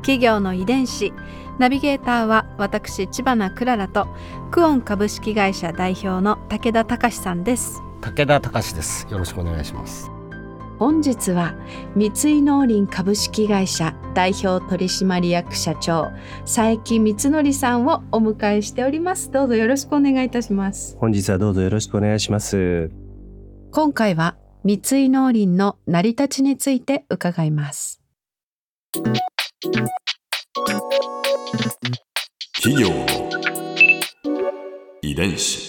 企業の遺伝子。ナビゲーターは私千葉なクララとクオン株式会社代表の武田隆さんです。武田隆です。よろしくお願いします。本日は三井農林株式会社代表取締役社長佐伯光則さんをお迎えしております。どうぞよろしくお願いいたします。本日はどうぞよろしくお願いします。今回は三井農林の成り立ちについて伺います企業の遺伝子。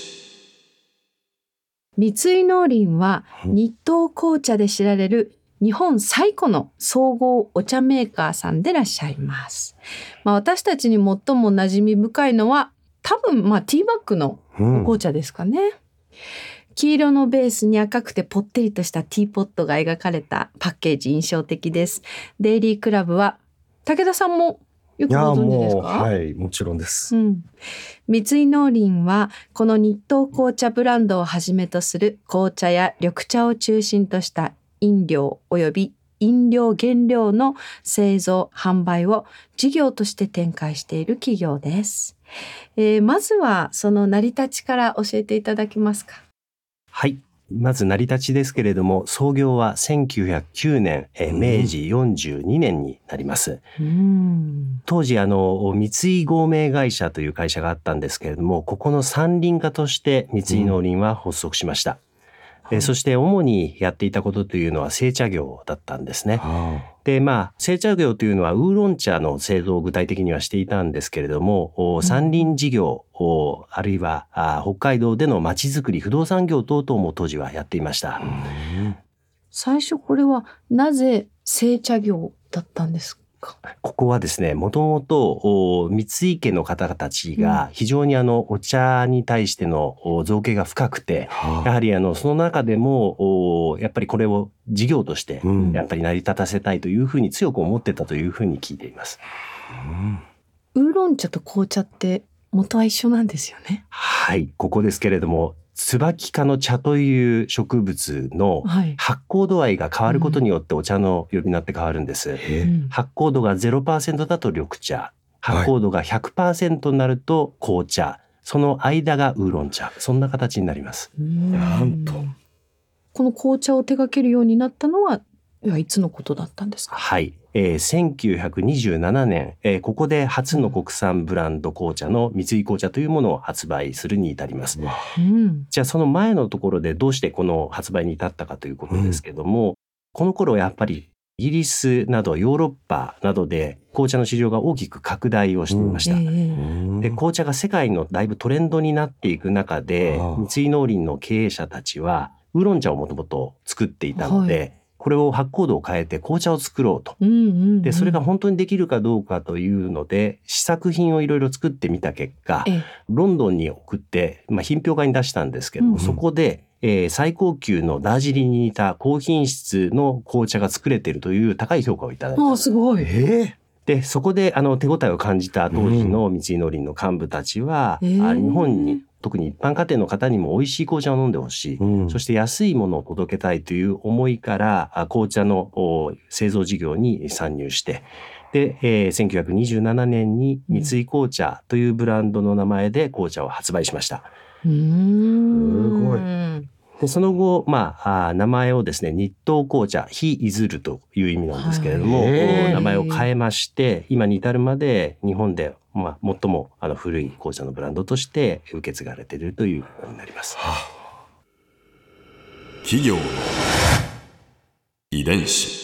三井農林は日東紅茶で知られる日本最古の総合お茶メーカーさんでいらっしゃいます。まあ、私たちに最も馴染み深いのは多分まあティーバッグのお紅茶ですかね。黄色のベースに赤くてぽってりとしたティーポットが描かれたパッケージ印象的です。デイリークラブは武田さんもよくご存知ですか？はいもちろんです、うん、三井農林はこの日東紅茶ブランドをはじめとする紅茶や緑茶を中心とした飲料及び飲料原料の製造販売を事業として展開している企業です、えーまずはその成り立ちから教えていただけますか？はいまず成り立ちですけれども創業は1909年、えー明治42年になります、うん。当時あの三井合名会社という会社があったんですけれどもここの三輪化として三井農林は発足しました、えーそして主にやっていたことというのは製茶業だったんですね。でまあ製茶業というのはウーロン茶の製造を具体的にはしていたんですけれども、お山林事業おあるいはあ北海道での町づくり不動産業等々も当時はやっていました。最初これはなぜ製茶業だったんですかここはですねもともとお三井家の方たちが非常にあのお茶に対してのお造形が深くてやはりあのその中でもおやっぱりこれを事業としてうん。やっぱり成り立たせたいというふうに強く思ってたというふうに聞いています。ウーロン茶と紅茶って元は一緒なんですよね。はい、ここですけれども、椿科の茶という植物のはい。発酵度合いが変わることによってお茶の呼び名って変わるんです。うん。発酵度が0%だと緑茶、発酵度が100%になると紅茶、その間がウーロン茶、そんな形になります。なんと。この紅茶を手掛けるようになったのはいやいつのことだったんですか？はい、えー1927年、えーここで初の国産ブランド紅茶の三井紅茶というものを発売するに至ります。うん。じゃあその前のところでどうしてこの発売に至ったかということですけども、この頃やっぱりイギリスなどヨーロッパなどで紅茶の市場が大きく拡大をしていました。ええ。で紅茶が世界のだいぶトレンドになっていく中で三井農林の経営者たちはウーロン茶をもともと作っていたので、はこれを発酵度を変えて紅茶を作ろうと。うんうんうん。でそれが本当にできるかどうかというので試作品をいろいろ作ってみた結果ええ。ロンドンに送って、まあ、品評会に出したんですけども、うんそこで、えー最高級のダージリンに似た高品質の紅茶が作れているという高い評価をいただいた。ああす。ごい。えでそこであの手応えを感じた当時の三井農林の幹部たちは、えー。あ日本に特に一般家庭の方にも美味しい紅茶を飲んでほしい、うん。そして安いものを届けたいという思いからあ紅茶のお製造事業に参入してで、えー1927年に三井紅茶というブランドの名前で紅茶を発売しました。うーん。すごいでその後、まあ、あー名前をですね日東紅茶非いずるという意味なんですけれども、はい。名前を変えまして今に至るまで日本で、まあ、最もあの古い紅茶のブランドとして受け継がれているということになります。企業の遺伝子。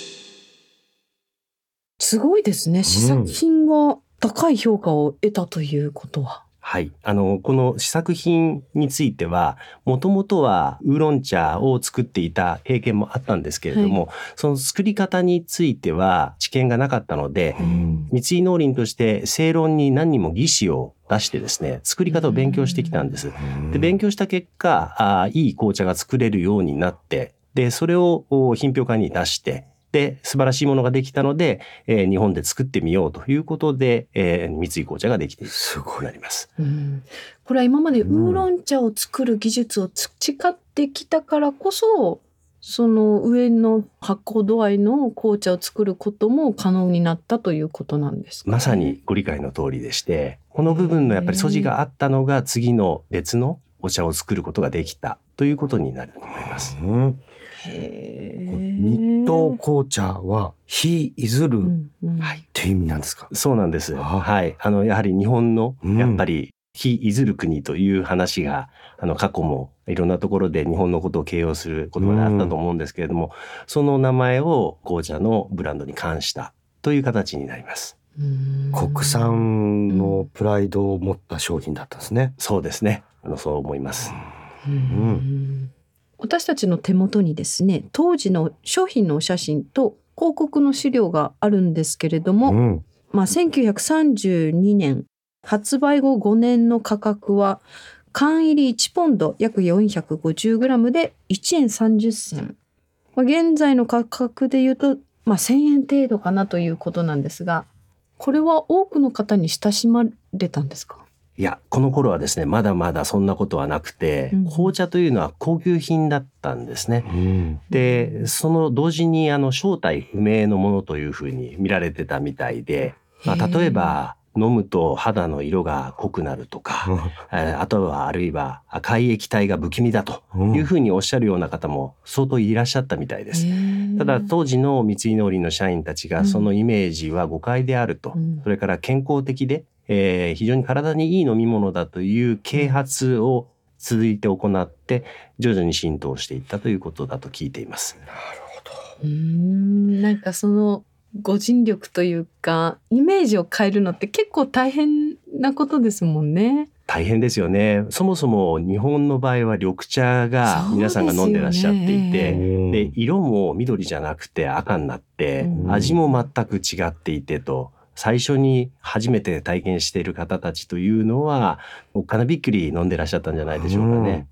すごいですね。試作品が高い評価を得たということは、はい。あの、この試作品については、もともとはウーロン茶を作っていた経験もあったんですけれども、その作り方については知見がなかったので、うん三井農林として正論に何人も技師を出してですね、作り方を勉強してきたんです。で、勉強した結果、あーいい紅茶が作れるようになって、で、それをお品評会に出して、で、素晴らしいものができたので、えー日本で作ってみようということで、えー三井紅茶ができていごい。となります。うん。これは今までウーロン茶を作る技術を培ってきたからこそその上の発酵度合いの紅茶を作ることも可能になったということなんですか？ね、まさにご理解の通りでして、この部分のやっぱり素地があったのが次の別のお茶を作ることができたということになると思います。うんへ日東紅茶は非いずるっうんうんはいていう意味なんですか？そうなんです。あはい。あの、やはり日本の、うんやっぱり、非いずる国という話が、あの、過去もいろんなところで日本のことを形容する言葉であったと思うんですけれども、その名前を紅茶のブランドに冠したという形になります。うん国産のプライドを持った商品だったんですね。そうですね。あの、そう思います。うん私たちの手元にですね当時の商品のお写真と広告の資料があるんですけれども、うん。まあ、1932年発売後5年の価格は缶入り1ポンド約 450g で1円30銭、まあ、現在の価格で言うと、まあ、1,000円程度かなということなんですがこれは多くの方に親しまれたんですか？いや、この頃はですね、まだまだそんなことはなくて、うん。紅茶というのは高級品だったんですね。うん。で、その同時にあの正体不明のものというふうに見られてたみたいで、まあ、例えば飲むと肌の色が濃くなるとか、えーあとはあるいは赤い液体が不気味だというふうにおっしゃるような方も相当いらっしゃったみたいです。ただ当時の三井農林の社員たちうん。がそのイメージは誤解であると、うん。それから健康的で、えー非常に体にいい飲み物だという啓発を続いて行って徐々に浸透していったということだと聞いています。うーんなんかそのご尽力というかイメージを変えるのって結構大変なことですもんね。大変ですよね。そもそも日本の場合は緑茶が皆さんが飲んでらっしゃっていそうでねで色も緑じゃなくて赤になって、うん味も全く違っていてと最初に初めて体験している方たちというのはおっかなびっくり飲んでらっしゃったんじゃないでしょうかね。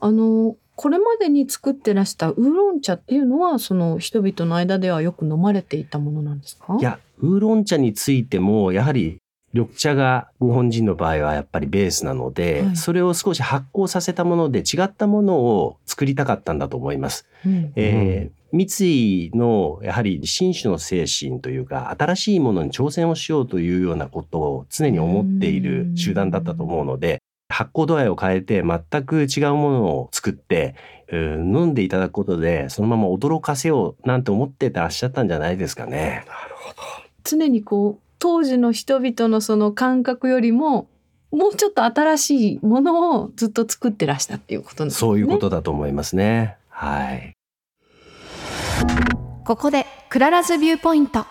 あのこれまでに作ってらしたウーロン茶っていうのはその人々の間ではよく飲まれていたものなんですか？いやウーロン茶についてもやはり緑茶が日本人の場合はやっぱりベースなので、はい。それを少し発酵させたもので違ったものを作りたかったんだと思います。うん。えー三井のやはり新種の精神というか新しいものに挑戦をしようというようなことを常に思っている集団だったと思うので発酵度合いを変えて全く違うものを作って、うん飲んでいただくことでそのまま驚かせようなんて思ってらっしゃったんじゃないですかね。常にこう当時の人々のその感覚よりももうちょっと新しいものをずっと作ってらしたっていうことなんですね。そういうことだと思いますね。はい。ここでクララズ viewpoint。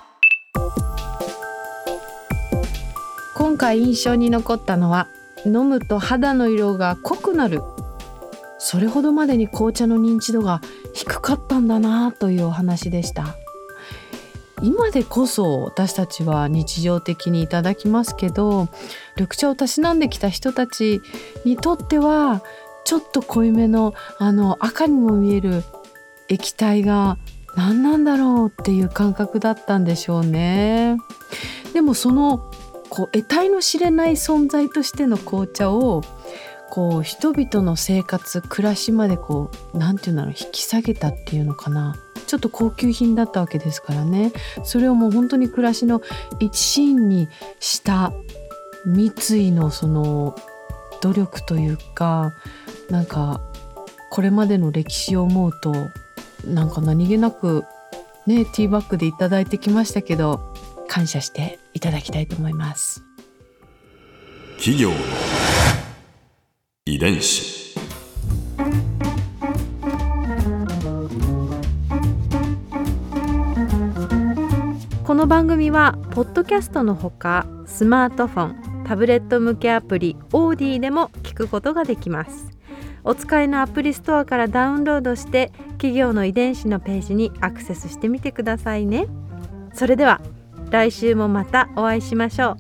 今回印象に残ったのは飲むと肌の色が濃くなる。それほどまでに紅茶の認知度が低かったんだなというお話でした。今でこそ私たちは日常的にいただきますけど緑茶をたしなんできた人たちにとってはちょっと濃いめのあの赤にも見える液体が何なんだろうっていう感覚だったんでしょうね。でもそのこう得体の知れない存在としての紅茶をこう人々の生活暮らしまでこうなんていうんだろう引き下げたっていうのかなちょっと高級品だったわけですからねそれをもう本当に暮らしの一シーンにした三井のその努力というかなんかこれまでの歴史を思うとなんか何気なくねティーバッグでいただいてきましたけど感謝していただきたいと思います。企業の遺伝子この番組はポッドキャストのほかスマートフォンタブレット向けアプリオーディでも聞くことができますお使いのアプリストアからダウンロードして企業の遺伝子のページにアクセスしてみてくださいねそれでは来週もまたお会いしましょう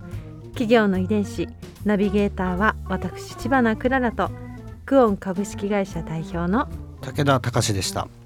企業の遺伝子ナビゲーターは私千葉なクララとクオン株式会社代表の武田隆でした。「